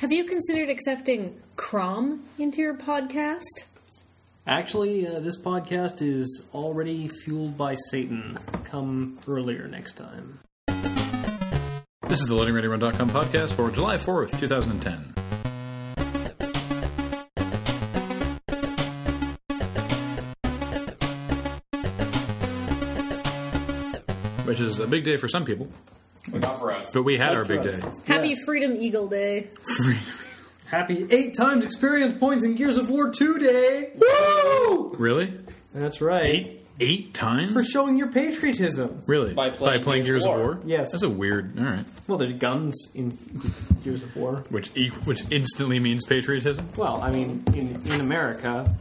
Have you considered accepting Crom into your podcast? Actually, uh, this podcast is already fueled by Satan. Come earlier next time. This is the LoadingReadyRun.com podcast for July 4th, 2010. Which is a big day for some people, Not for us. but we had our big us. day. Happy Freedom Eagle Day. Happy eight times experience points in Gears of War 2 Day! Woo! Really? That's right. Eight eight times? For showing your patriotism. really? By playing Gears Gears of of War? War? Yes. That's a weird. All right. Well, there's guns in Gears of War. Which e- which instantly means patriotism. Well, I mean, in, in America,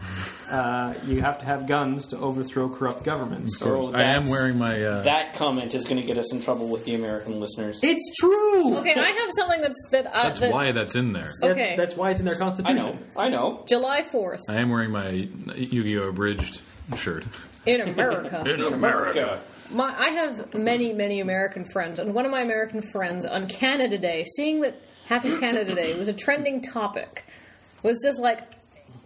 uh, you have to have guns to overthrow corrupt governments. So I am wearing my. Uh, That comment is going to get us in trouble with the American listeners. It's true! Okay, I have something that's that. Uh, that's that why that's in there. That- Okay. that's why it's in their constitution. I constitution. know. I know. July fourth I am wearing my Yu-Gi-Oh abridged shirt. In America. In America. My, I have many, many American friends, and one of my American friends on Canada Day, seeing that Happy Canada Day was a trending topic, was just like,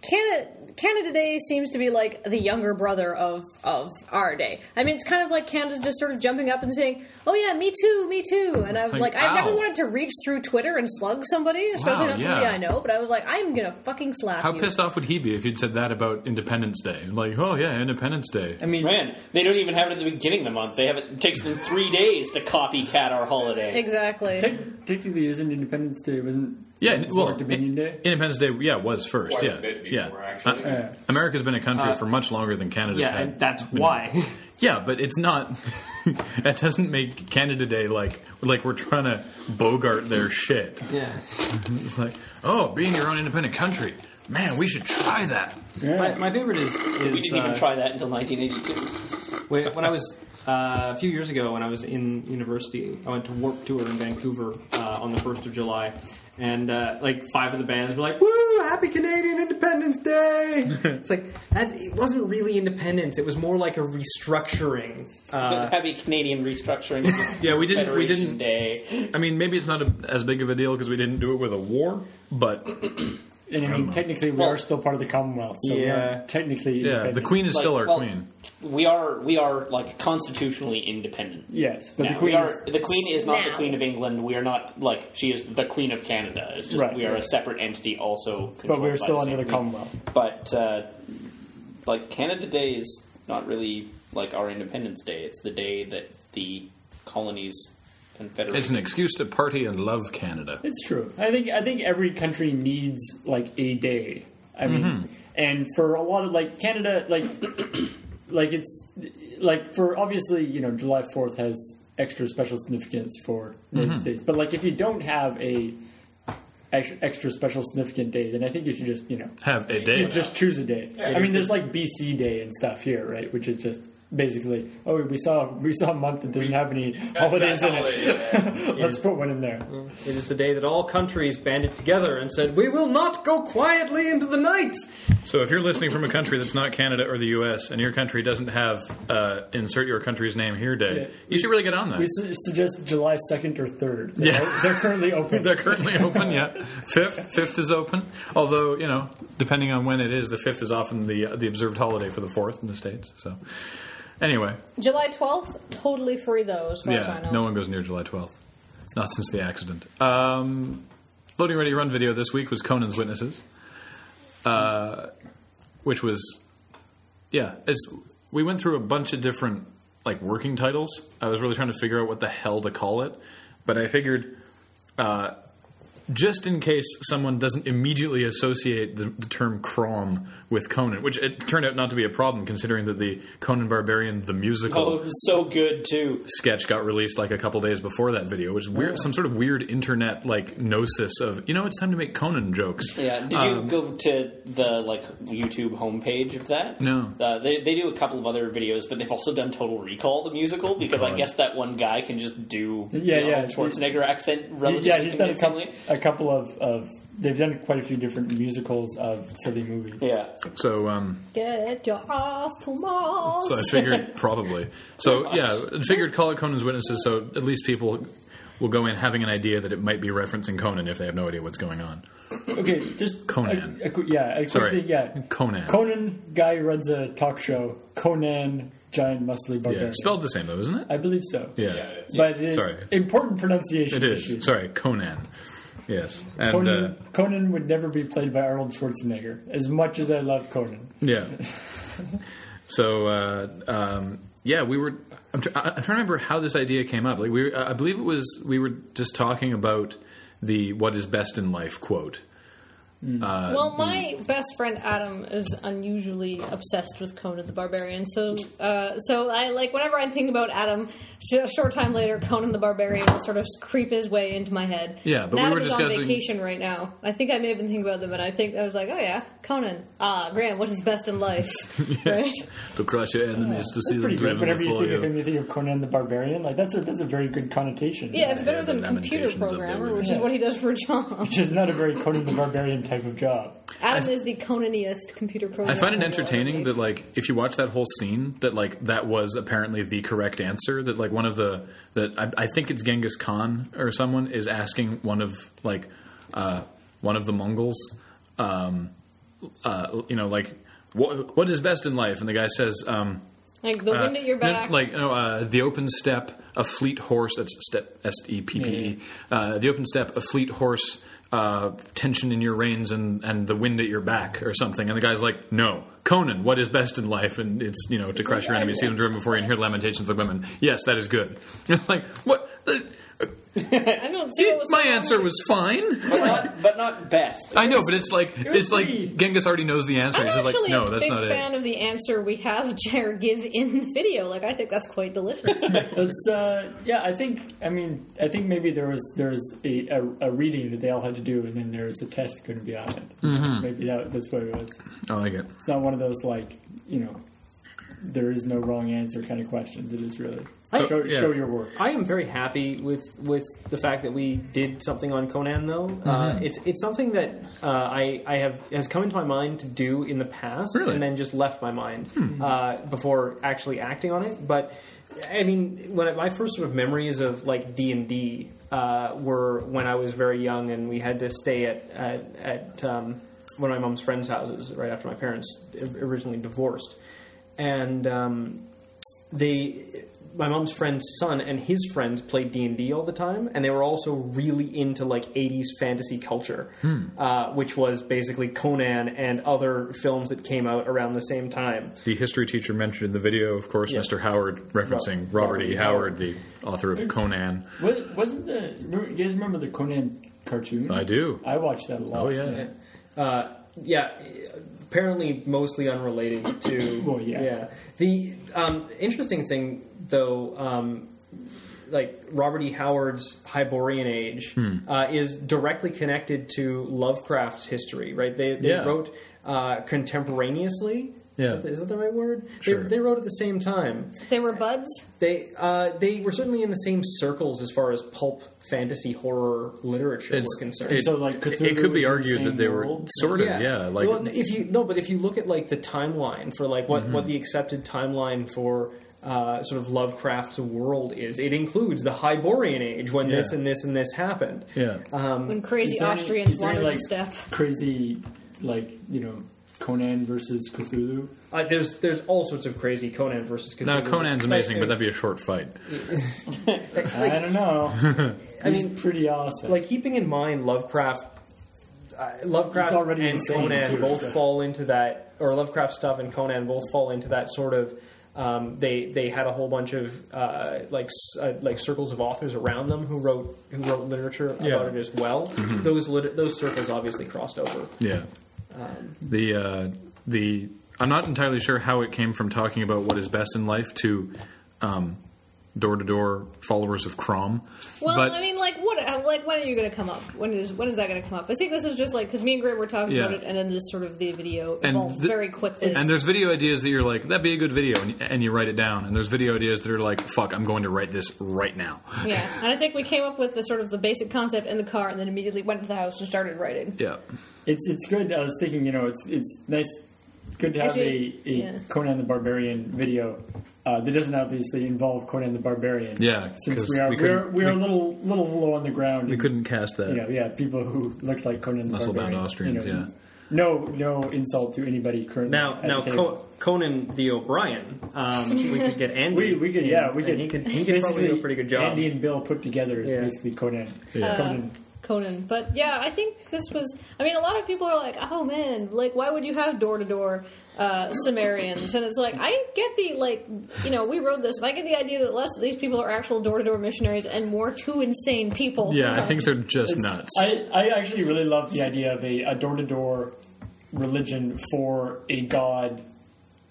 Canada, Canada Day seems to be like the younger brother of, of our day. I mean, it's kind of like Canada's just sort of jumping up and saying, "Oh yeah, me too, me too." And I was Like, like, I never wanted to reach through Twitter and slug somebody, especially Wow, not somebody yeah. I know. But I was like, I'm gonna fucking slap How you. pissed off would he be if you'd said that about Independence Day? Like, oh yeah, Independence Day. I mean, Man, they don't even have it at the beginning of the month. They have it, it takes them three days to copycat our holiday. Exactly. Technically, isn't Independence Day wasn't Yeah, before well, Dominion Day? Independence Day, yeah, was first. Quite a yeah, bit yeah. actually. Uh, America's been a country Uh, for much longer than Canada's yeah, had. and that's been- why. Yeah, but it's not. that doesn't make Canada Day like like we're trying to bogart their shit. yeah. It's like, oh, being your own independent country, man, we should try that. My, my favorite is, is We didn't even uh, try that until 1982. When when I was uh, a few years ago, when I was in university, I went to Warped Tour in Vancouver uh, on the first of July, and uh, like five of the bands were like, "Woo! Happy Canadian Independence Day!" it's like that's it wasn't really independence; it was more like a restructuring. Uh, Heavy Canadian restructuring. Yeah, we didn't- we didn't- Day. I mean, maybe it's not a, as big of a deal because we didn't do it with a war, but And I mean, technically, we Well- are still part of the Commonwealth, so we Yeah. are technically yeah, the. Queen is still our well, queen. We are we are like constitutionally independent. Yes, but Now, the Queen we are, is, the Queen is not the Queen of England. We are not like she is the Queen of Canada. It's just Right, we are a separate entity, also. but we're still the under same the Queen. Commonwealth. But uh, like Canada Day is not really like our Independence Day. It's the day that the colonies confederate. It's an excuse to party and love Canada. It's true. I think I think every country needs like a day. I mean, Mm-hmm. and for a lot of like Canada, like like it's like for obviously you know July Fourth has extra special significance for the Mm-hmm. United States, but like if you don't have a extra, extra special significant day, then I think you should just you know Have a day. ju- just choose a day. I mean, there's like BC Day and stuff here, right? Which is just basically oh we saw we saw a month that doesn't have any holidays in holiday, it. Let's put one in there. it is the day that all countries banded together and said, "We will not go quietly into the night." So if you're listening from a country that's not Canada or the U.S. and your country doesn't have uh, insert your country's name here day, Yeah. you should really get on that. We su- suggest July 2nd or 3rd. They're, Yeah. they're currently open. They're currently open, yeah. Fifth, fifth is open. Although you know, depending on when it is, the fifth is often the uh, the observed holiday for the fourth in the states. So, anyway, July twelfth, totally free though, as far as I yeah, know. no one goes near July twelfth. Not since the accident. Um, loading ready run video this week was Conan's Witnesses, uh, which was yeah. It's we went through a bunch of different like working titles. I was really trying to figure out what the hell to call it, but I figured. Uh, just in case someone doesn't immediately associate the, the term Crom with Conan, which it turned out not to be a problem considering that the Conan Barbarian the musical Oh, it was so good too. sketch got released like a couple days before that video, which is weird, some sort of weird internet like gnosis of you know it's time to make Conan jokes. Yeah. Did you go to the like YouTube homepage of that? No. Uh, they they do a couple of other videos, but they've also done Total Recall the musical because I guess that one guy can just do Yeah, you know, yeah. Schwarzenegger accent relatively yeah, he's done a couple, a couple of, of. They've done quite a few different musicals of silly movies. Yeah. So um, Get your ass to Mars. so I figured probably. So yeah, I figured call it Conan's Witnesses, so at least people will go in having an idea that it might be referencing Conan if they have no idea what's going on. Okay, just Conan. A, a yeah, a Sorry. thing, yeah. Conan. Conan guy runs a talk show. Conan, giant muscly Yeah, spelled the same though, isn't it? I believe so. Yeah, But it, Sorry. important pronunciation it is. issues. Sorry, Conan. Yes, and Conan, uh, Conan would never be played by Arnold Schwarzenegger. As much as I love Conan, Yeah. so uh, um, yeah, we were. I'm, tr- I'm trying to remember how this idea came up. Like we, I believe it was we were just talking about the "what is best in life" quote. Uh, Well, my best friend Adam is unusually obsessed with Conan the Barbarian. So, uh, so I like whenever I think about Adam. A short time later, Conan the Barbarian will sort of creep his way into my head. Yeah, but and we Adam were is discussing- on vacation right now. I think I may have been thinking about them, and I think I was like, oh yeah, Conan. Ah, Graham, what is best in life? Right? to crush your enemies, to see that's pretty them good. driven Whenever you before think of him, you think of Conan the Barbarian. Like that's a that's a very good connotation. Yeah, it's better Yeah, than computer Lamentations of the programmer, which Yeah. is what he does for a job. which is not a very Conan the Barbarian type of job. Adam is the Conaniest computer program. I find it entertaining that like if you watch that whole scene that like that was apparently the correct answer that like one of the that I, I think it's Genghis Khan or someone is asking one of like uh, one of the Mongols um, uh, you know like what what is best in life and the guy says um, like the wind uh, at your no, back. like no, uh, the open step, a fleet horse that's step S E P P E uh, the open step, a fleet horse uh, tension in your reins and, and the wind at your back or something. And the guy's like no. Conan what is best in life? And it's you know to crush your enemies see them driven before you and hear lamentations of women. Yes that is good. Like what I don't see what was my so wrong answer with- was fine but not, but not best. I know but it's like was it's like pretty- Genghis already knows the answer I'm he's just like actually no a that's big not fan it of the answer we have Jared give in the video. Like, I think that's quite delicious. It's uh, yeah. I think I mean I think maybe there was there was a, a, a reading that they all had to do, and then there was a test going to be on it. Mm-hmm. Maybe that, that's what it was. I like it It's not one of those like you know there is no wrong answer kind of questions. It is really So, show, yeah. show your work. I am very happy with with the fact that we did something on Conan. Though uh, Mm-hmm. it's it's something that uh, I I have has come into my mind to do in the past, Really? Hmm. and then just left my mind uh, before actually acting on it. But I mean, when I, my first sort of memories of like D and D uh, were when I was very young, and we had to stay at at, at um, one of my mom's friends' houses right after my parents originally divorced, and. Um, they my mom's friend's son and his friends played d&d all the time and they were also really into like 80s fantasy culture uh, which was basically conan and other films that came out around the same time The history teacher mentioned in the video, of course, Yeah. Mr. Howard, referencing Ro- Robert, E. Howard, the author of Conan. Was, wasn't the you guys remember the Conan cartoon? I do. I watched that a lot. Oh yeah. uh, yeah apparently mostly unrelated to Well, yeah. the um, interesting thing though um, like Robert E. Howard's Hyborian Age Hmm. uh, is directly connected to Lovecraft's history, right? They, they Yeah. wrote uh, contemporaneously. Yeah. Is, that, is that the right word? Sure. They, they wrote at the same time. they were buds. They uh, they were certainly in the same circles as far as pulp fantasy horror literature It's, was concerned. it, So, like, it- Cthulhu it could be was the argued that they were world? sort of, yeah. like, well, if you no, but if you look at like the timeline for like what Mm-hmm. what the accepted timeline for uh, sort of Lovecraft's world is, it includes the Hyborian Age when this and this and this happened. yeah. Um, When crazy Is there any- Austrians is there any, like, the steppe. Crazy, like you know, Conan versus Cthulhu. uh, there's there's all sorts of crazy Conan versus Cthulhu. Now Conan's amazing, Like, but that'd be a short fight. I don't know. I He's mean, pretty awesome. like keeping in mind Lovecraft. Uh, Lovecraft It's already and insane, Conan too, both so. fall into that, or Lovecraft stuff and Conan both fall into that sort of. Um, they they had a whole bunch of uh, like s- uh, like circles of authors around them who wrote who wrote literature about Yeah. it as well. Those lit- those circles obviously crossed over. Yeah. The uh, the I'm not entirely sure how it came from talking about what is best in life to door to door followers of Crom. Well, but I mean, like, what? uh, Like, when are you going to come up? When is when is that going to come up? I think this was just like because me and Greg were talking Yeah. about it, and then just sort of the video And evolved very quickly. and there's video ideas that you're like that'd be a good video, and, and you write it down. And there's video ideas that are like fuck, I'm going to write this right now. yeah, and I think we came up with the sort of the basic concept in the car, and then immediately went to the house and started writing. Yeah. It's it's good. I was thinking, you know, it's it's nice good to have Actually, a, a yeah. Conan the Barbarian video uh, that doesn't obviously involve Conan the Barbarian. Yeah, since 'cause we are we we are we are a little little low on the ground. We and, couldn't cast that. You know, yeah, people who looked like Conan the Muscle-bound Barbarian. Austrians, you know, yeah. No, no insult to anybody currently. Now, at now the table. Co- Conan the O'Brien. Um, we could get Andy. We, we could yeah we could He could he could probably do a pretty good job. Andy and Bill put together is Yeah. basically Conan. Yeah. Conan. Conan. But yeah, I think this was. I mean, a lot of people are like, "Oh man, like why would you have door to door Sumerians?" And it's like, I get the like, you know, we wrote this, and I get the idea that less of these people are actual door to door missionaries and more two insane people. Yeah, I think they're just It's- nuts. I, I actually really love the idea of a door to door religion for a god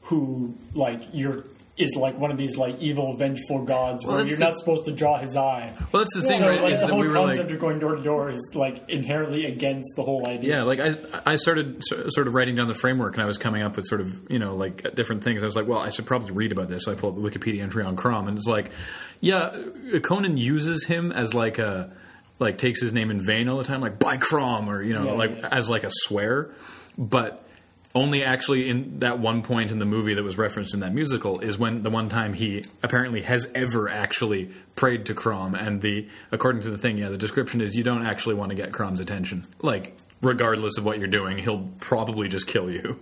who like you're is like one of these like evil vengeful gods Well, where you're the- not supposed to draw his eye. well, that's the thing, so right? like Is the that whole we were concept like, of going door to door is like inherently against the whole idea. yeah, like I, I started so- sort of writing down the framework, and I was coming up with sort of you know like different things. I was like, well, I should probably read about this, so I pulled up the Wikipedia entry on Crom, and it's like, yeah, Conan uses him as like a like takes his name in vain all the time, like by Crom, or you know, Yeah, like yeah. as like a swear, but. Only actually in that one point in the movie that was referenced in that musical is when the one time he apparently has ever actually prayed to Crom, and the according to the thing, yeah, the description is you don't actually want to get Crom's attention, like regardless of what you're doing, he'll probably just kill you.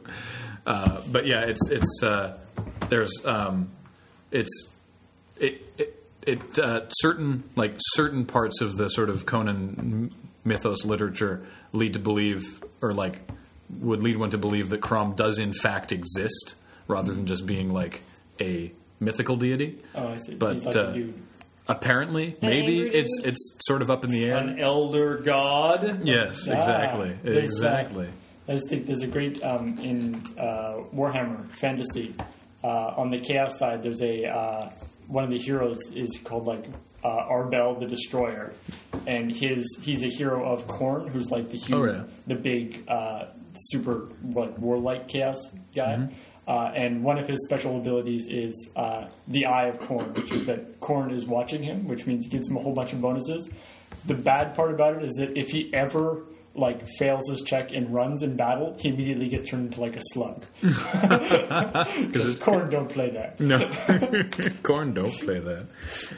Uh, but yeah, it's it's uh, there's um, it's it it, it uh, certain like certain parts of the sort of Conan mythos literature lead to believe or like would lead one to believe that Crom does in fact exist rather than just being like a mythical deity. Oh, I see. But He's like uh, a dude. apparently, An maybe it's dude? it's sort of up in the air. An elder god. yes, Ah, exactly, exactly. I just think there's a great um, in uh, Warhammer Fantasy. Uh, on the Chaos side, there's a uh, one of the heroes is called like uh, Arbel the Destroyer, and his he's a hero of Khorne, who's like the huge, Oh, yeah. the big uh, super like warlike Chaos guy. Mm-hmm. Uh, and one of his special abilities is uh, the Eye of Khorne, which is that Khorne is watching him, which means it gives him a whole bunch of bonuses. The bad part about it is that if he ever like fails his check and runs in battle, he immediately gets turned into like a slug. Because corn don't play that. No, corn don't play that.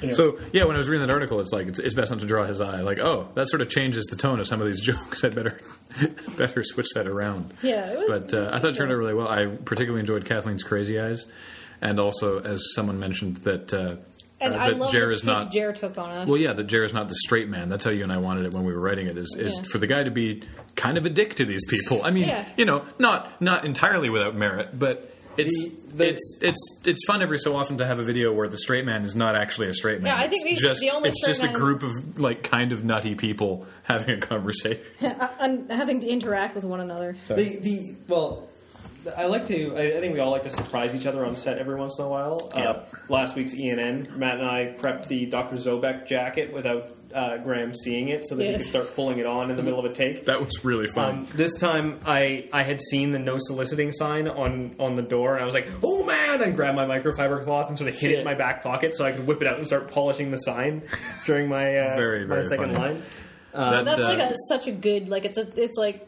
Yeah. So yeah, when I was reading that article, it's like it's, it's best not to draw his eye. Like, oh, that sort of changes the tone of some of these jokes. I better better switch that around. Yeah, it was- But uh, I thought it turned out really well. I particularly enjoyed Kathleen's crazy eyes, and also as someone mentioned that uh, and uh, I that love Jer the is not. Jer took on us. Well, yeah, that Jer is not the straight man. That's how you and I wanted it when we were writing it. Is, is Yeah. for the guy to be kind of a dick to these people. I mean, Yeah. you know, not not entirely without merit, but it's The- the- it's it's it's fun every so often to have a video where the straight man is not actually a straight man. Yeah, I think it's these- just the only it's just a group of like kind of nutty people having a conversation. and having to interact with one another. The the well, I like to. I, I think we all like to surprise each other on set every once in a while. Uh, Yep. last week's ENN, Matt and I prepped the Dr. Zobek jacket without uh, Graham seeing it, so that he could start pulling it on in the middle of a take. That was really fun. Um, this time, I I had seen the no soliciting sign on on the door, and I was like, "Oh man!" and grabbed my microfiber cloth and sort of hid it in my back pocket so I could whip it out and start polishing the sign during my uh, Very, my very second funny. line. that, That's uh, like a, such a good like it's a it's like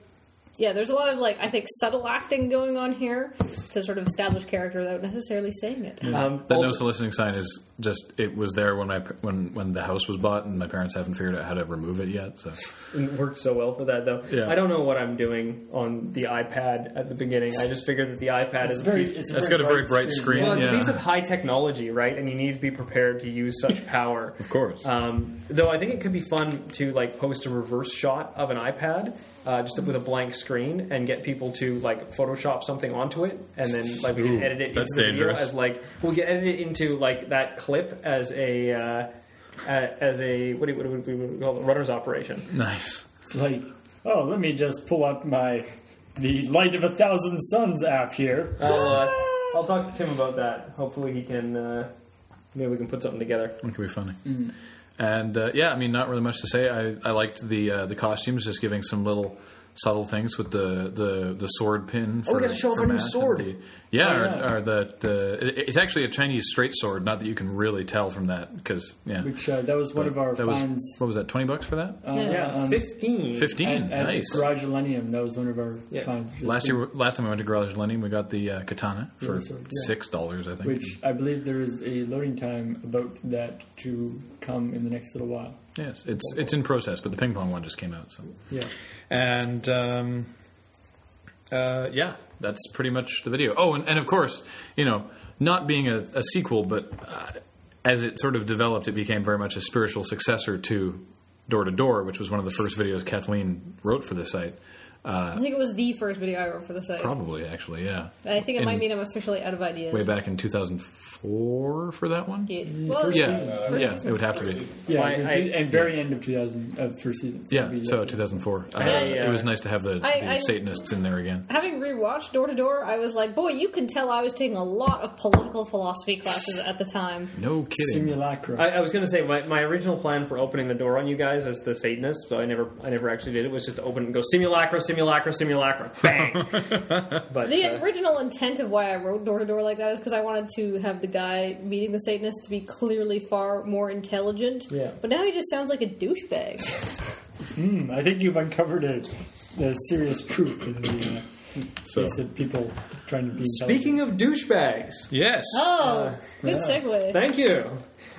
yeah. There's a lot of like I think subtle acting going on here to sort of establish character without necessarily saying it. Um, that also- no soliciting sign is just it was there when my when when the house was bought and my parents haven't figured out how to remove it yet. So It worked so well for that, though. Yeah. I don't know what I'm doing on the iPad at the beginning. I just figured that the iPad It's is very. a piece, It's That's got a very bright screen. well, it's yeah. a piece of high technology, right? And you need to be prepared to use such power. of course. Um, though I think it could be fun to like post a reverse shot of an iPad, uh, just with a blank screen, and get people to like Photoshop something onto it, and then like we can Ooh, edit it into the video as like we'll get edit it into like that clip as a. Uh, uh, as a what do, what do we what do we call it? runner's operation. nice. It's like, oh, let me just pull up my the Light of a Thousand Suns app here. I'll, uh, I'll talk to Tim about that. Hopefully, he can. Uh, maybe we can put something together. It could be funny. And uh, yeah, I mean, not really much to say. I, I liked the uh, the costumes, just giving some little subtle things with the the, the sword pin. For, Oh, we gotta show off for our new sword. the- yeah, Oh, or, yeah. or the, the it- it's actually a Chinese straight sword. Not that you can really tell from that because yeah, Which uh, that was one of our that was what was that twenty bucks for that? uh, yeah, um, Fifteen. Fifteen, at, at nice. Garage Millennium. That was one of our Yeah. finds. Last year, last time we went to Garage Lending, we got the uh, katana for Yeah, so, yeah. six dollars, I think. which I believe there is a loading time about that to come in the next little while. Yes, it's it's in process, but the ping pong one just came out. So Yeah. and um, uh, yeah, that's pretty much the video. Oh, and, and of course, you know, not being a, a sequel, but uh, as it sort of developed, it became very much a spiritual successor to Door to Door, which was one of the first videos Kathleen wrote for the site. I think it was the first video I wrote for the site. Probably, actually, yeah. I think it might mean I'm officially out of ideas. Way back in 2004 for that one. Yeah. Well, First Yeah, season. yeah, it would have to be. Yeah, Well, and, I- and very end of 2000 of first season. So Yeah, be- so 2004. Uh, I, uh, it was nice to have the, I- the I- Satanists in there again. Having rewatched Door to Door, I was like, boy, you can tell I was taking a lot of political philosophy classes at the time. No kidding. simulacra. I, I was going to say my, my original plan for opening the door on you guys as the Satanists, so I never I never actually did it. Was just to open and go simulacra, simulacra, simulacra, simulacra, bang. but The uh, original intent of why I wrote Door to Door like that is because I wanted to have the guy meeting the Satanist to be clearly far more intelligent. Yeah. But now he just sounds like a douchebag. Hmm, I think you've uncovered a, a serious truth in the uh, So- case people trying to be speaking of douchebags, Yes. Oh, good yeah. segue. thank you.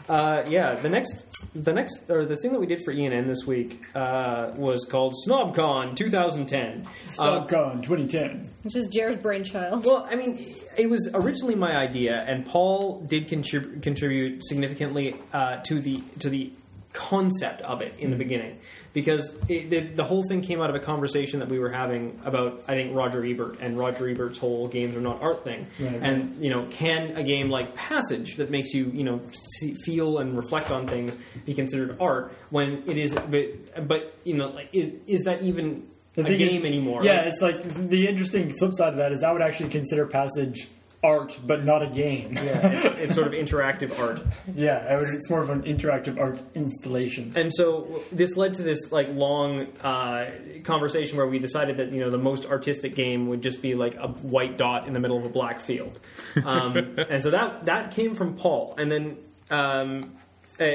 Uh, yeah, the next the next or the thing that we did for ENN this week uh, was called SnobCon 2010. Uh, Gone 2010. Which is Jared's brainchild. Well, I mean, it was originally my idea, and Paul did contrib- contribute significantly uh, to the to the concept of it in the mm. beginning, because it, the, the whole thing came out of a conversation that we were having about I think Roger Ebert and Roger Ebert's whole games are not art thing, Right. and you know, can a game like Passage that makes you you know see, feel and reflect on things be considered art when it is, but, but you know, like is, is that even The a thing is- game anymore? Yeah, it's like the interesting flip side of that is I would actually consider Passage art, but not a game. Yeah, it's, it's sort of interactive art. yeah, I would, it's more of an interactive art installation. And so this led to this like long uh, conversation where we decided that you know the most artistic game would just be like a white dot in the middle of a black field, um, and so that that came from Paul, and then um, uh,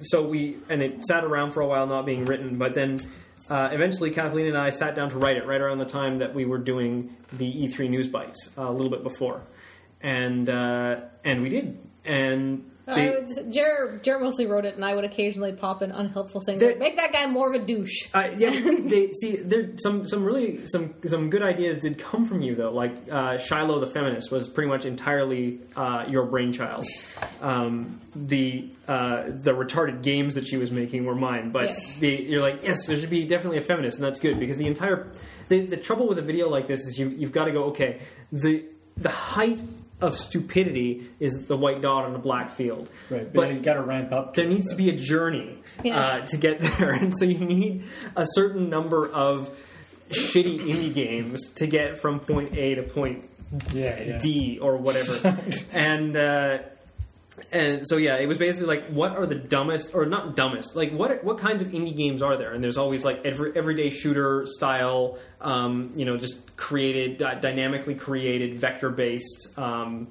so we and it sat around for a while not being written, but then. Uh, eventually, Kathleen and I sat down to write it right around the time that we were doing the E3 news bites, uh, a little bit before, and uh, and we did. And I the, would, Jared, Jared mostly wrote it, and I would occasionally pop in unhelpful things There- like, make that guy more of a douche. Uh, yeah, they see there some some really some some good ideas did come from you though. Like uh, Shiloh the feminist was pretty much entirely uh, your brainchild. Um, the uh, the retarded games that she was making were mine, but Yes. the, you're like yes, there should be definitely a feminist, and that's good because the entire the, the trouble with a video like this is you you've got to go okay the the height of stupidity is the white dot on a black field, Right, but, but you got to ramp up. there needs to be a journey Yeah. uh, to get there, and so you need a certain number of shitty indie games to get from point A to point yeah, yeah. D or whatever. and uh, and so yeah, it was basically like, what are the dumbest or not dumbest? Like what what kinds of indie games are there? And there's always like every, everyday shooter style, um, you know, just created uh, dynamically created vector based. Um,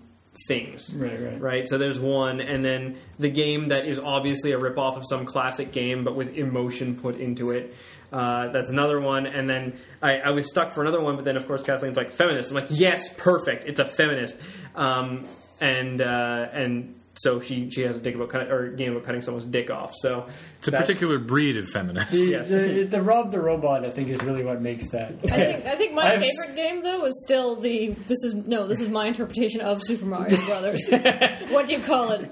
things Right, right. right so there's one and then the game that is obviously a rip-off of some classic game but with emotion put into it uh, that's another one and then I, I was stuck for another one but then of course kathleen's like feminist i'm like yes perfect it's a feminist um, and uh, and so she she has a dick about cut, or game about cutting someone's dick off so It's a that- particular breed of feminist. yes The, the Rob the Robot, I think, is really what makes that. I think, I think my I've- favorite game though is still the this is no this is my interpretation of Super Mario Brothers. what do you call it?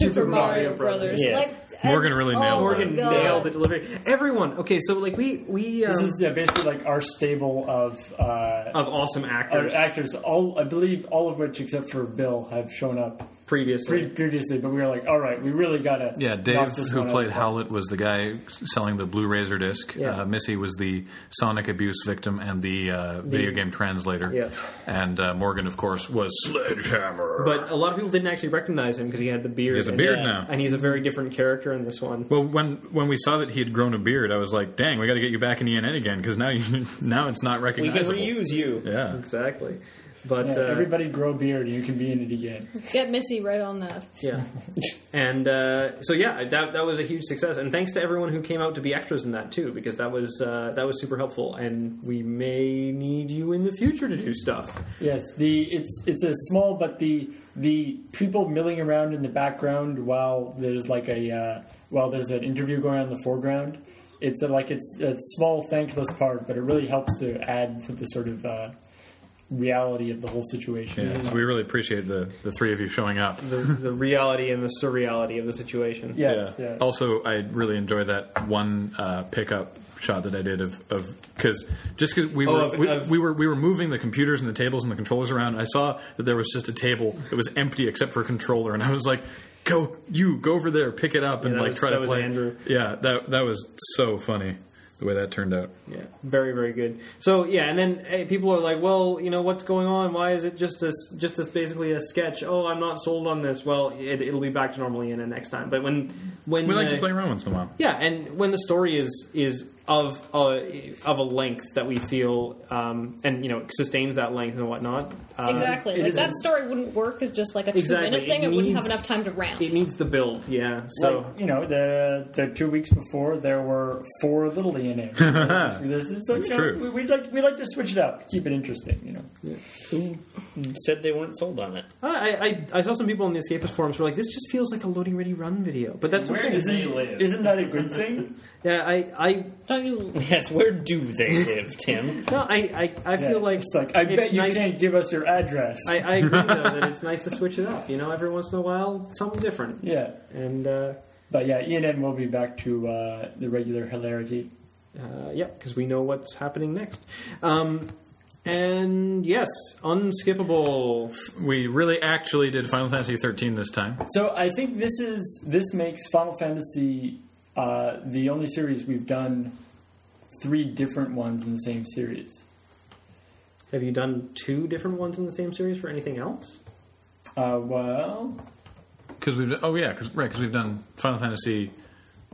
Super, Mario, Mario Brothers. Brothers. Yes. Like, Morgan really oh nailed my that. morgan God. nailed the delivery everyone okay so like we we um, This is yeah, basically like our stable of uh, of awesome our actors actors. All I believe, all of which except for Bill have shown up previously. pre- previously, but we were like, all right, we really gotta. Yeah, knock Dave, this who one played of the park. Howlett, was the guy selling the Blue Razor disc. Yeah. Uh, Missy was the Sonic abuse victim and the, uh, video game translator. Yeah. And uh, Morgan, of course, was Sledgehammer. but a lot of people didn't actually recognize him because he had the beard. He has a and- beard Yeah. now. and he's a very different character in this one. Well, when when we saw that he had grown a beard, I was like, "Dang, we got to get you back in ENN again because now you now it's not recognizable. We can reuse you. Yeah, Exactly. But Yeah, uh, everybody grow beard, you can be in it again. Get Missy right on that. Yeah. and uh, so yeah, that that was a huge success, and thanks to everyone who came out to be extras in that too, because that was uh, that was super helpful, and we may need you in the future to do stuff. Yes, the it's it's a small, but the the people milling around in the background while there's like a uh, while there's an interview going on in the foreground. It's a, like it's a small, thankless part, but it really helps to add to the sort of uh, reality of the whole situation. yeah. So we really appreciate the the three of you showing up. The, the reality and the surreality of the situation. Yes, yeah. Also, I really enjoy that one uh, pickup shot that I did of of because just because we Oh, were of- we, of- we were we were moving the computers and the tables and the controllers around. I saw that there was just a table that was empty except for a controller, and I was like. Go you go over there, pick it up, and that like was- try that to was play. Andrew. Yeah, that that was so funny the way that turned out. Yeah, very very good. So yeah, and then hey, people are like, well, you know, what's going on? Why is it just this just as basically a sketch? Oh, I'm not sold on this. Well, it, it'll be back to normal in the next time. But when when We like to play around once in a while. Yeah, and when the story is is of uh, of a length that we feel um, and you know sustains that length and whatnot. Uh, exactly. Like that story wouldn't work as just like a two Exactly. minute thing. It It, wouldn't have needs- enough time to ramp. It needs the build, yeah. So Like, you know, the the two weeks before there were four little DNA. There's- so, It's you know, true. We, we'd like we like to switch it up, keep it interesting. You know, Who said they weren't sold on it? I, I I saw some people in the Escapist forums were like, this just feels like a loading ready run video, but that's okay. isn't, isn't that a good thing? Yeah, I I Don't you? Yes, where do they live, Tim? no, I I, I feel Yeah, like it's like I it's bet you nice- can't give us your address. I, I agree though that it's nice to switch it up. You know, every once in a while, something different. yeah, And uh, but yeah, ENN will be back to uh, the regular hilarity. uh, yeah, because we know what's happening next. Um, and yes, unskippable. We really actually did Final Fantasy 13 this time. So I think this is this makes Final Fantasy uh, the only series we've done three different ones in the same series. Have you done two different ones in the same series for anything else? Uh, well, Because we've oh yeah, cause, right because we've done Final Fantasy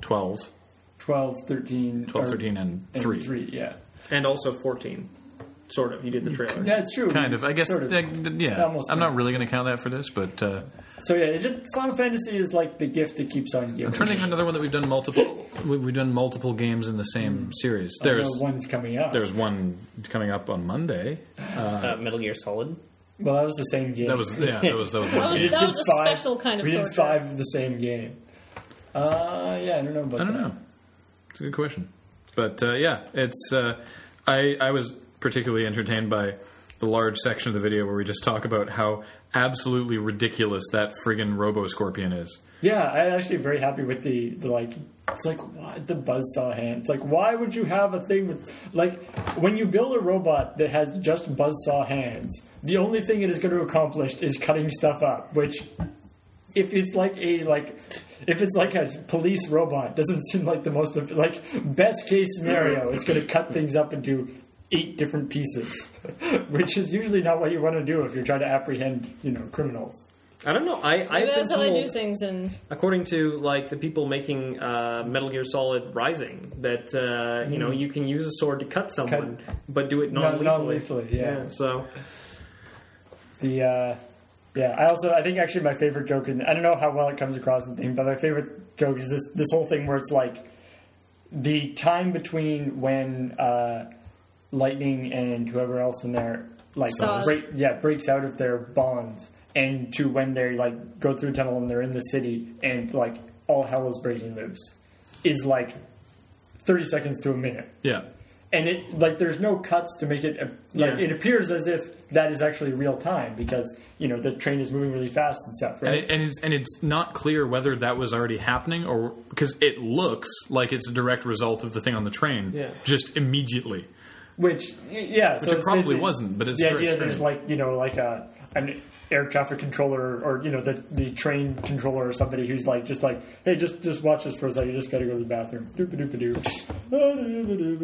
12, 12, 13, 12, 13, and and 3. three, yeah. And also fourteen, sort of. You did the trailer. Yeah, it's true. Kind of. I guess. Sort of. yeah. Almost I'm not really going to count that for this, but uh, So yeah, it's just Final Fantasy is like the gift that keeps on giving. I'm trying to think of another one that we've done multiple. we- We've done multiple games in the same series. I know There's one's coming up. there's one coming up on Monday. Uh, Metal Gear Solid. well, that was the same game. That was yeah. That was that was That one. was, game. that was a five- special kind of we did torture. five of the same game. Uh, yeah, I don't know about I don't that. know. It's a good question, but uh, yeah, it's. Uh, I I was particularly entertained by the large section of the video where we just talk about how absolutely ridiculous that friggin' Robo Scorpion is. Yeah, I'm actually very happy with the, the like. It's like what the buzzsaw hand. It's like why would you have a thing with like when you build a robot that has just buzzsaw hands? The only thing it is going to accomplish is cutting stuff up. Which, if it's like a like, if it's like a police robot, doesn't seem like the most like best case scenario. It's going to cut things up into eight different pieces, which is usually not what you want to do if you're trying to apprehend you know criminals. I don't know. I I've Maybe been that's how they do things. And according to like the people making uh, Metal Gear Solid Rising, that uh, you know you can use a sword to cut someone, but do it Non- non-lethally. non-lethally, yeah. So The uh, yeah, I also I think actually my favorite joke, and I don't know how well it comes across in the thing, but my favorite joke is this this whole thing where it's like the time between when uh, Lightning and whoever else in there like Stas. break, yeah breaks out of their bonds, and to when they like go through a tunnel and they're in the city and like all hell is breaking loose is like thirty seconds to a minute Yeah. and it like there's no cuts to make it uh, like Yeah. it appears as if that is actually real time because you know the train is moving really fast and stuff And, it, and it's and it's not clear whether that was already happening or because it looks like it's a direct result of the thing on the train Yeah. just immediately. Which y- yeah, so it it's probably basically- wasn't, but it's the very idea that it's like you know like a an air traffic controller or you know the the train controller or somebody who's like just like hey just just watch this for a second you just got to go to the bathroom Doop-a-doop-a-doo.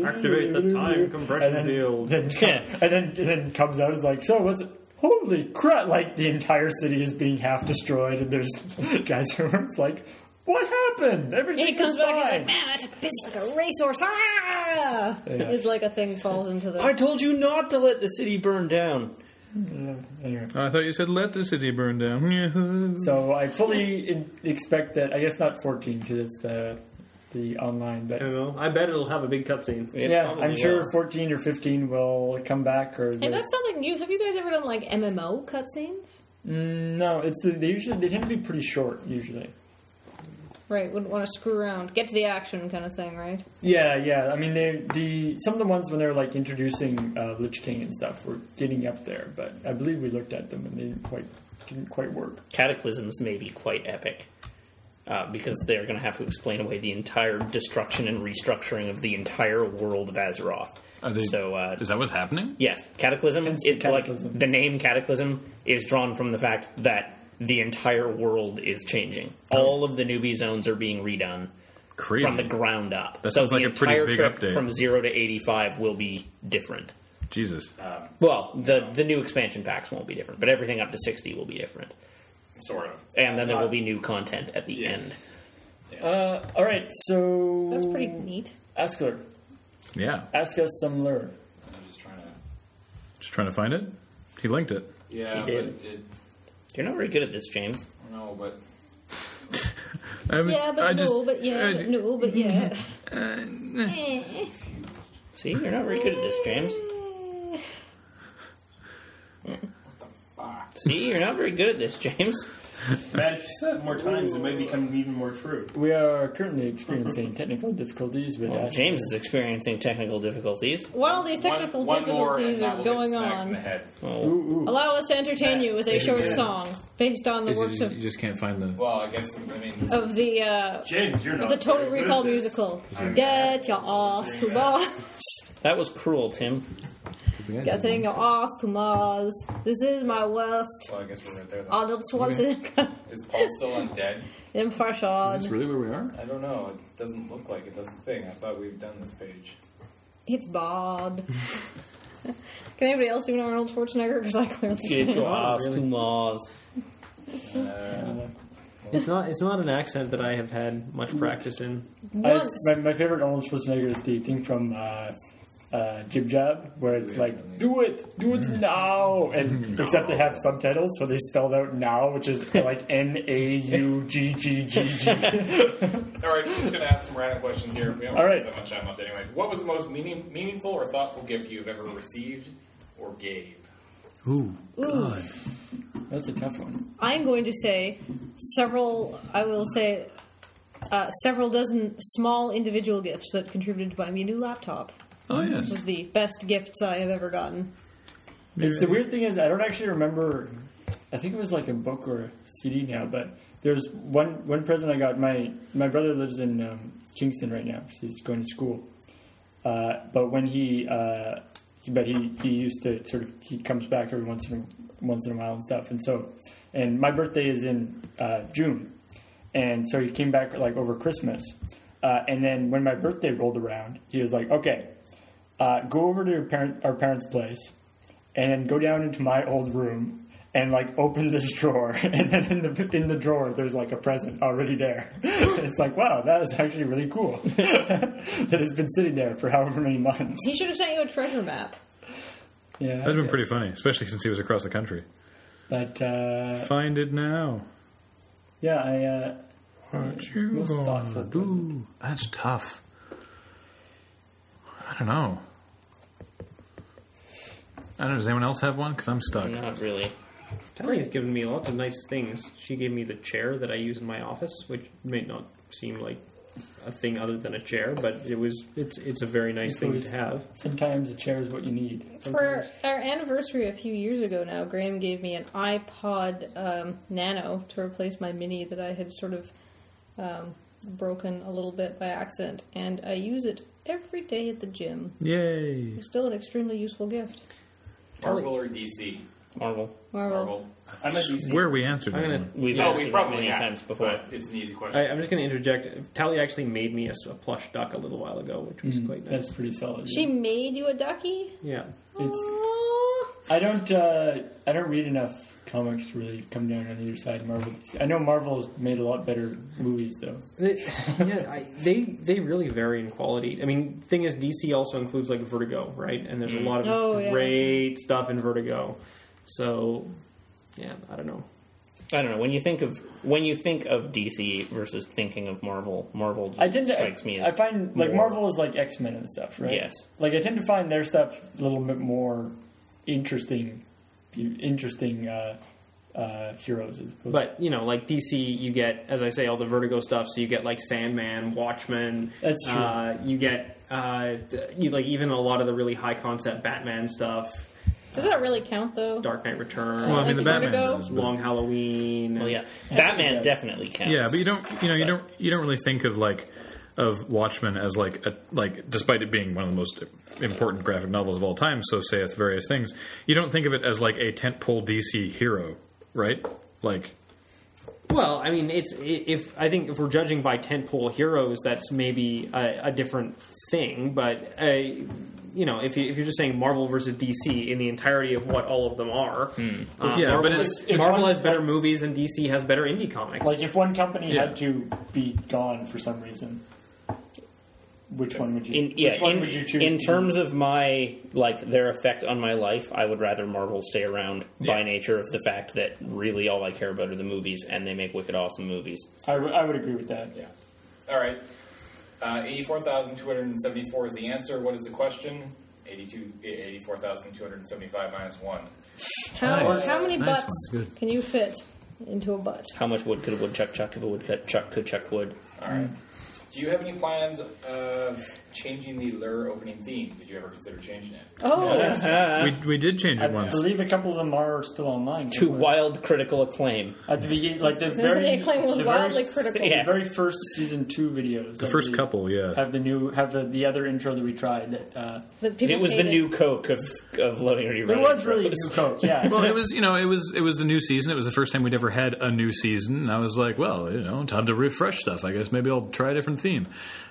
Activate the time compression and then, field. then and then and then comes out and is like so what's it holy crap like the entire city is being half destroyed and there's guys who are like what happened everything he comes is back, he's like, man, it's a busy like a racehorse. Ah! It's like a thing falls into the. I told you not to let the city burn down. anyway Oh, I thought you said let the city burn down. So I fully expect that. I guess not 14 because it's the the online, but I don't know. I bet it'll have a big cutscene. It yeah, I'm sure will. 14 or 15 will come back. Or Hey, there's- that's something new. Have you guys ever done like MMO cutscenes? Mm, no, it's the, they usually they tend to be pretty short usually. Right, wouldn't want to screw around. Get to the action kind of thing, right? Yeah, yeah. I mean, they the some of the ones when they're like introducing uh, Lich King and stuff were getting up there, but I believe we looked at them and they didn't quite didn't quite work. Cataclysms may be quite epic. Uh, because they're going to have to explain away the entire destruction and restructuring of the entire world of Azeroth. Are they- so, uh, Is that what's happening? yes, Cataclysm. It, Cataclysm. Like, the name Cataclysm is drawn from the fact that the entire world is changing. All of the newbie zones are being redone Crazy. from the ground up. That so sounds the like a pretty entire big trip update. from zero to eighty-five will be different. Jesus. Well, the the new expansion packs won't be different, but everything up to sixty will be different. Sort of. And then there Uh, will be new content at the yeah. end. Uh, all right, so That's pretty neat. Ask Askler, Yeah. ask us some lure. I'm just trying to. Just trying to find it. He linked it. Yeah, He did. but it. You're not very good at this, James. No, but I mean, Yeah, but I no, just, but yeah, I- but no, but yeah. Uh, See, you're not very good at this, James. See, you're not very good at this, James. Matt, if you said it more times, it might become even more true. We are currently experiencing technical difficulties with Askler. James is experiencing technical difficulties. While these technical one, one difficulties are going get smacked in the on, head. Ooh, ooh. allow us to entertain you with a short again. song based on the works of, You just can't find the. Well, I guess I mean. of the uh, James, you're not the Total Recall at this. musical. Get your ass to Mars. That was cruel, Tim. Getting your ass to Mars. This is my worst. Well, I guess we're right there. Then. Arnold Schwarzenegger Is Paul still undead? impression. Is this really where we are? I don't know. It doesn't look like it. does the thing. I thought we'd done this page. It's bad. Can anybody else do an Arnold Schwarzenegger? Because I clearly Get can't. your ass to Mars. Uh, It's not. It's not an accent that I have had much practice in. I, Once. my, my favorite Arnold Schwarzenegger is the thing from uh, uh, Jib Jab, where it's like, "Do it, do it now," and except they have subtitles, so they spelled out "now," which is like N A U G G G G. all right, I'm just going to ask some random questions here. We don't All have right. that much time left, anyways. What was the most meaning, meaningful or thoughtful gift you've ever received or gave? Ooh. Ooh. That's a tough one. I'm going to say several. I will say uh, several dozen small individual gifts that contributed to buy me a new laptop. Oh yes. Was the best gifts I have ever gotten. It's the weird thing is I don't actually remember. I think it was like a book or a CD now, but there's one one present I got. My my brother lives in um, Kingston right now. So he's going to school. Uh, but when he, uh, he, but he he used to sort of he comes back every once in a, once in a while and stuff. And so, and my birthday is in uh, June, and so he came back like over Christmas. Uh, and then when my birthday rolled around, he was like, "Okay, uh, go over to your parent, our parents' place, and then go down into my old room and like open this drawer, and then in the in the drawer there's like a present already there. it's like, wow, that is actually really cool. that has been sitting there for however many months. He should have sent you a treasure map. Yeah, That'd been pretty funny, especially since he was across the country. But uh, Find it now. yeah, I uh, What you Most gonna thoughtful do? That's tough. I don't know. I don't know. Does anyone else have one? Because I'm stuck. Not really. Tally's given me lots of nice things. She gave me the chair that I use in my office, which may not seem like a thing other than a chair, but it was. It's it's a very nice It thing was- to have. sometimes a chair is what you need. For our anniversary a few years ago now, Graham gave me an iPod um, Nano to replace my Mini that I had sort of um, broken a little bit by accident, and I use it every day at the gym. Yay! It's still an extremely useful gift. Marvel or DC? Marvel. Marvel. Marvel. I'm a DC. Where we answered I'm that gonna- We've Oh, answered we probably many have, times before. but it's an easy question. I, I'm just going to interject. Tally actually made me a plush duck a little while ago, which was mm, quite nice. That's pretty solid. She made you a ducky? Yeah. It's. Aw. I don't. Uh, I don't read enough comics to really come down on either side. Of Marvel. I know Marvel's made a lot better movies though. They, yeah, I, they they really vary in quality. I mean, thing is, DC also includes like Vertigo, right? And there's a lot of Oh, yeah. great stuff in Vertigo. So, yeah, I don't know. I don't know. When you think of when you think of DC versus thinking of Marvel, Marvel just I tend to. strikes me as I find like more- Marvel is like X Men and stuff, right? Yes. Like I tend to find their stuff a little bit more interesting, interesting uh, uh, heroes as opposed. But you know, like DC, you get, as I say, all the Vertigo stuff. So you get like Sandman, Watchmen. That's true. Uh, you get uh, you like even a lot of the really high concept Batman stuff, Does that really count, though? Dark Knight Returns. Well, I mean, the Batman Vertigo? does. but- Long Halloween. Well, yeah, Batman does. definitely counts. Yeah, but you don't, you know, you don't, you don't really think of like of Watchmen as like a, like despite it being one of the most important graphic novels of all time, so saith various things. You don't think of it as like a tentpole DC hero, right? Like, Well, I mean, it's i- if I think if we're judging by tentpole heroes, that's maybe a, a different thing. But uh, you know, if, you, if you're just saying Marvel versus DC in the entirety of what all of them are, uh, Yeah, Marvel, but has, it's- if Marvel one- has better movies and DC has better indie comics. like if one company Yeah. had to be gone for some reason, which one would you? In, yeah, which one in, would you choose? in to terms of my like their effect on my life, I would rather Marvel stay around by nature of the fact that really all I care about are the movies, and they make wicked awesome movies. I would- agree with that. Yeah. All right. Uh, 84,274 is the answer. What is the question? 82, 84,275 minus 1. How, Nice. how many Nice butts can you fit into a butt? How much wood could a woodchuck chuck if a woodchuck could chuck wood? All right. Do you have any plans of um, changing the LRR opening theme? Did you ever consider changing it? Oh, we, we did change I it once. I believe a couple of them are still online. To somewhere. wild critical acclaim. At the beginning, like the Doesn't very, acclaim was the wildly very, critical? Yeah. the very first season two videos. The I first believe, couple, yeah. have the new have the, the other intro that we tried. That uh, That people It was the hated. new Coke of, of loading ready it running. was really pros. new Coke. Yeah, Well, it was you know it was it was the new season. It was the first time we'd ever had a new season. And I was like, well, you know, time to refresh stuff. I guess maybe I'll try a different theme.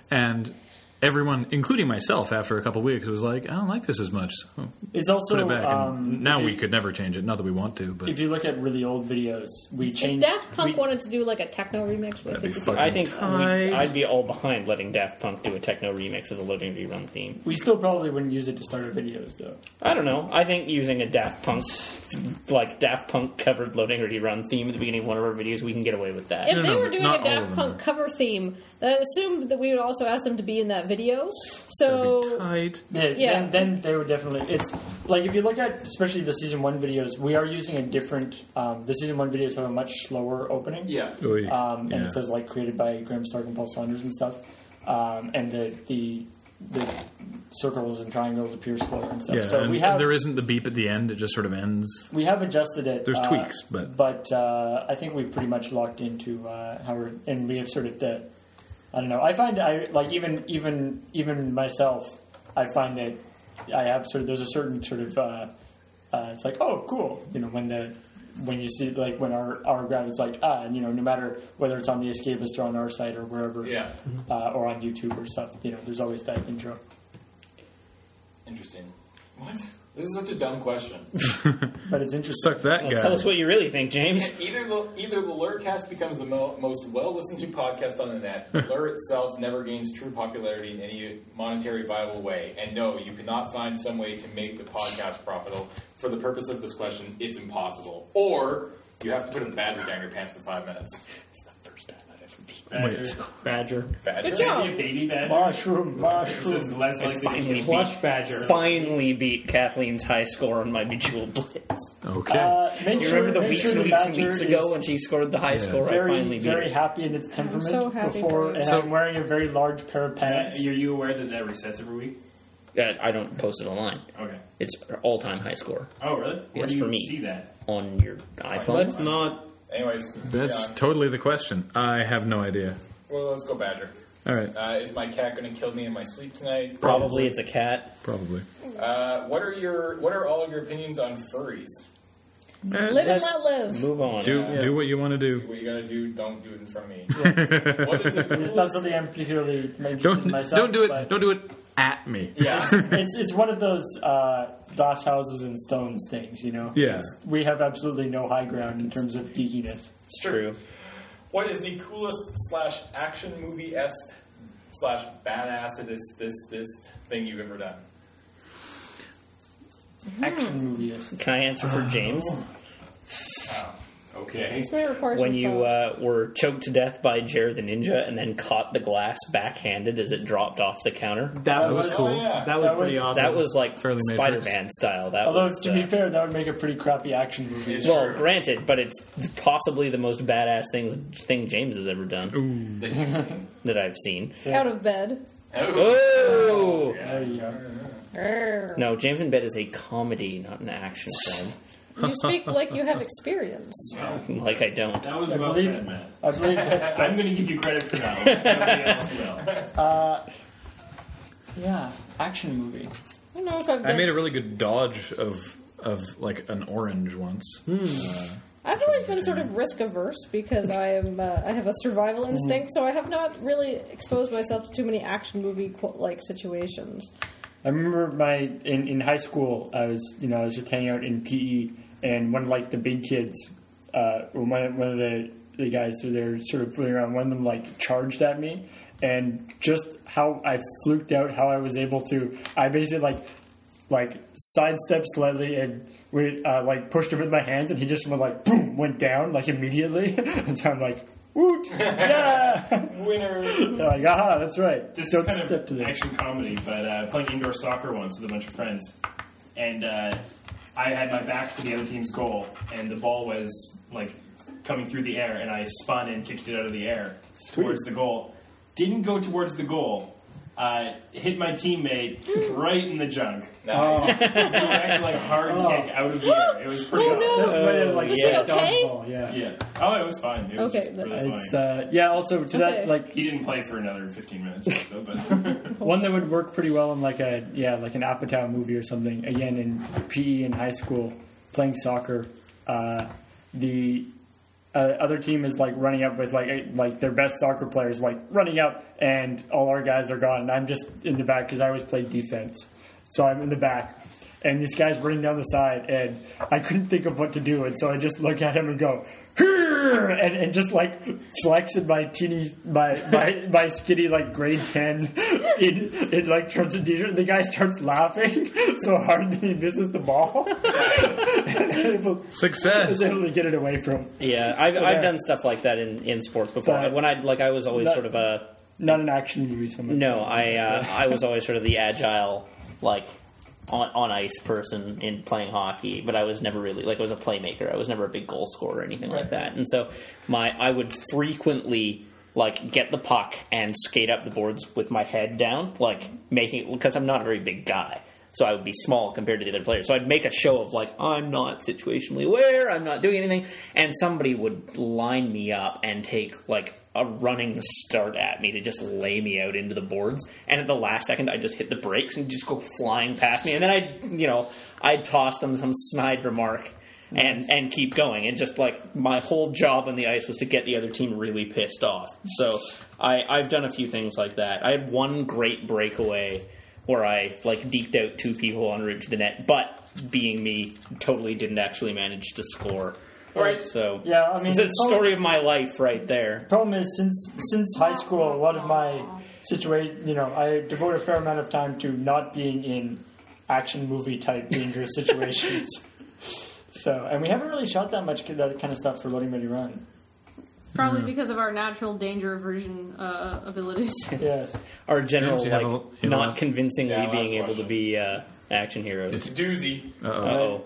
And everyone, including myself, after a couple weeks, was like, I don't like this as much. So it's also put it back. um, now if we could never change it. Not that we want to, but If you look at really old videos, we If changed. Daft Punk we, wanted to do like a techno remix, I That'd think be could- I think we, tight. I'd be all behind letting Daft Punk do a techno remix of the Loading Ready Run theme. we still probably wouldn't use it to start our videos though. I don't know. I think using a Daft Punk, like Daft Punk covered loading ready run theme at the beginning of one of our videos, we can get away with that. If No, they no, were doing a Daft Punk though. cover theme, I assumed that we would also ask them to be in that video. So tight. Yeah, Yeah. Then, then they would definitely. It's like if you look at especially the season one videos, we are using a different. Um, the season one videos have a much slower opening. Yeah. Oy. Um, and Yeah. it says like created by Graham Stark and Paul Saunders and stuff. Um, and the the the circles and triangles appear slower and stuff. Yeah, so and, we and have there isn't the beep at the end; it just sort of ends. we have adjusted it. There's uh, tweaks, but- but uh, I think we've pretty much locked into uh, how we're and we have sort of the. I don't know. I find I like even even even myself. I find that I have sort of there's a certain sort of uh, uh, it's like oh cool you know when the when you see like when our our graph is like ah and you know no matter whether it's on the escapist or on our site or wherever Yeah. uh, or on YouTube or stuff you know there's always that intro. Interesting. What? This is such a dumb question. But it's interesting. Suck that Well, guy. tell us what you really think, James. Either the either the LRRcast becomes the mo- most well listened to podcast on the net, LRR itself never gains true popularity in any monetary viable way, and no, you cannot find some way to make the podcast profitable. For the purpose of this question, it's impossible. Or you have to put a badger down your pants for five minutes. First time I've ever beat. Badger. Badger. Badger. Good job. Maybe a baby badger. Mushroom, This is mushroom. less likely to Finally kill. Plush Badger. Finally beat Kathleen's high score on my Bejeweled Blitz. okay. Uh, make You sure, remember the make weeks sure and the weeks and weeks ago when she scored the high score? I very, finally beat very her. happy in its temperament so happy before, and So- I'm wearing a very large pair of Uh, pants. are you aware that that resets every week? Uh, I don't post it online. Okay. It's all time high score Oh, really? Where Yes, do you for me. see that? on your iPhone. Let's not. Anyways, That's yeah. totally the question. I have no idea. well, let's go Badger. All right, Uh, is my cat going to kill me in my sleep tonight? Probably it's a cat. probably. Uh, what are your What are all of your opinions on furries? Live and Let's live. Move on. Do Yeah. do what you want to do. What you gotta do? Don't do it in front of me. what is the It's coolest? not something I'm particularly interested Don't myself. don't do it. Don't do it at me. Yeah, it's it's one of those uh, DOS houses and stones things, you know. Yeah. It's- we have absolutely no high ground in terms of geekiness. It's true. What is the coolest slash action movie esque slash badass this this this thing you've ever done? Action movie is. Can I answer for James? Oh. Okay. This may require When some you thought. uh, were choked to death by Jared the Ninja and then caught the glass backhanded as it dropped off the counter? That was was- cool. oh, yeah. That was That pretty was- awesome. That was like Fairly Spider Matrix. Man style. That Although was. to be uh, fair, that would make a pretty crappy action movie. It's well, true. granted, but it's possibly the most badass thing thing James has ever done That that I've seen. out of bed. Oh There you go. Grr. no! James in Bed is a comedy, not an action film. You speak like you have experience. Like I don't. That was I well believe- said, Matt. I believe that, I'm going to give you credit for that one. Nobody else will. yeah, action movie. I know if I've I made a really good dodge of of like an orange once. Uh, I've always been sort of risk averse because I am uh, I have a survival instinct, so I have not really exposed myself to too many action movie like situations. I remember my in, in high school. I was you know I was just hanging out in PE, and one of like the big kids, uh, or one, one of the the guys through they're sort of fooling around. One of them like charged at me, and just how I fluked out, how I was able to. I basically like like sidestepped slightly and we uh, like pushed him with my hands, and he just went like boom, went down like immediately, and so I'm like. Woot! Yeah! Winner. They're like, aha, that's right. This Don't is kind step of to this. action comedy, but uh, playing indoor soccer once with a bunch of friends, and uh, I had my back to the other team's goal, and the ball was like coming through the air, and I spun and kicked it out of the air towards the goal. Didn't go towards the goal. Uh, hit my teammate right in the junk. Nice. Direct, like hard kick out of the air. It was pretty Oh, awesome. That's way to like Is it dodgeball, okay? yeah. Yeah. Oh, it was fine. It was Okay, just really It's funny. uh, yeah. Also, to Okay. that, like he didn't play for another 15 minutes or so, but one that would work pretty well in like a yeah, like an Apatow movie or something. Again, in PE in high school, playing soccer, uh, the uh, other team is like running up with like like their best soccer players like running up, and all our guys are gone, and I'm just in the back because I always play defense, so I'm in the back. And this guy's running down the side, and I couldn't think of what to do, and so I just look at him and go, "Here!" and, and just like flex in my teeny, my my, my skinny like grade ten in in like shorts and t-shirt. The guy starts laughing so hard that he misses the ball, able, success. able to get it away from. Yeah, I've, So I've there. done stuff like that in, in sports before. But- when I like, I was always Not- sort of a Not an action movie, so much. no. I uh, I was always sort of the agile, like on, on ice person in playing hockey, but I was never really like I was a playmaker. I was never a big goal scorer or anything like that. And so my I would frequently like get the puck and skate up the boards with my head down, like making because I'm not a very big guy. So I would be small compared to the other players. So I'd make a show of like I'm not situationally aware, I'm not doing anything, and somebody would line me up and take like a running start at me to just lay me out into the boards. And at the last second, I just hit the brakes and just go flying past me. And then I'd you know I'd toss them some snide remark and and keep going. And just like my whole job on the ice was to get the other team really pissed off. So I I've done a few things like that. I had one great breakaway where I like deked out two people en route to the net, but being me, totally didn't actually manage to score. Right. So Yeah, I mean, it's a story of my life right there. Problem is, since since high school, a lot of my situation, you know, I devote a fair amount of time to not being in action movie type dangerous situations. so, and we haven't really shot that much that kind of stuff for Loading Ready Run. Probably because of our natural danger aversion uh, abilities. Yes. Our general James, you have like a- you have a not last- convincingly Yeah, last being able to question. be uh, action heroes. It's a doozy. Uh-oh.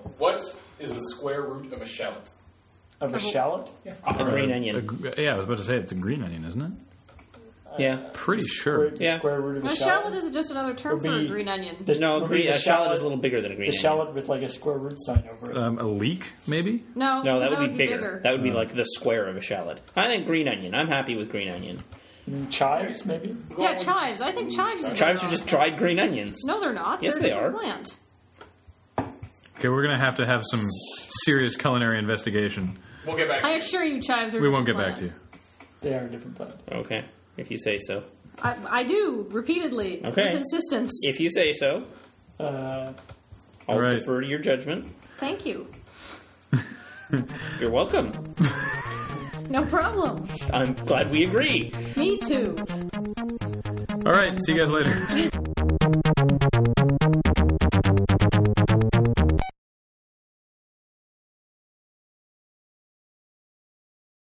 Oh, What is the square root of a shallot? Of a shallot? a green A onion. gr- yeah, I was about to say it's a green onion, isn't it? Yeah. Pretty Square, sure. Yeah. square root of A a shallot shallot. is just another term Would for a green onion. The- No, would be green, the a shallot is a little bigger than a green The onion. shallot with like a square root sign over it. Um, a leek, maybe. No, No, that that would be bigger. That would be like the square of a shallot. I think green onion. I'm happy with green onion. Chives, maybe. Yeah, chives. I think chives. Is Chives are just dried green onions. No, they're not. Yes, they're they are. Plant. Okay, we're gonna have to have some serious culinary investigation. We'll get back. I to you. I assure you, chives are. We won't get different back to you. They are a different plant. Okay, if you say so. I, I do repeatedly Okay. with insistence. If you say so, Uh, I'll All right. defer to your judgment. Thank you. You're welcome. No problem. I'm glad we agree. Me too. All right, see you guys later.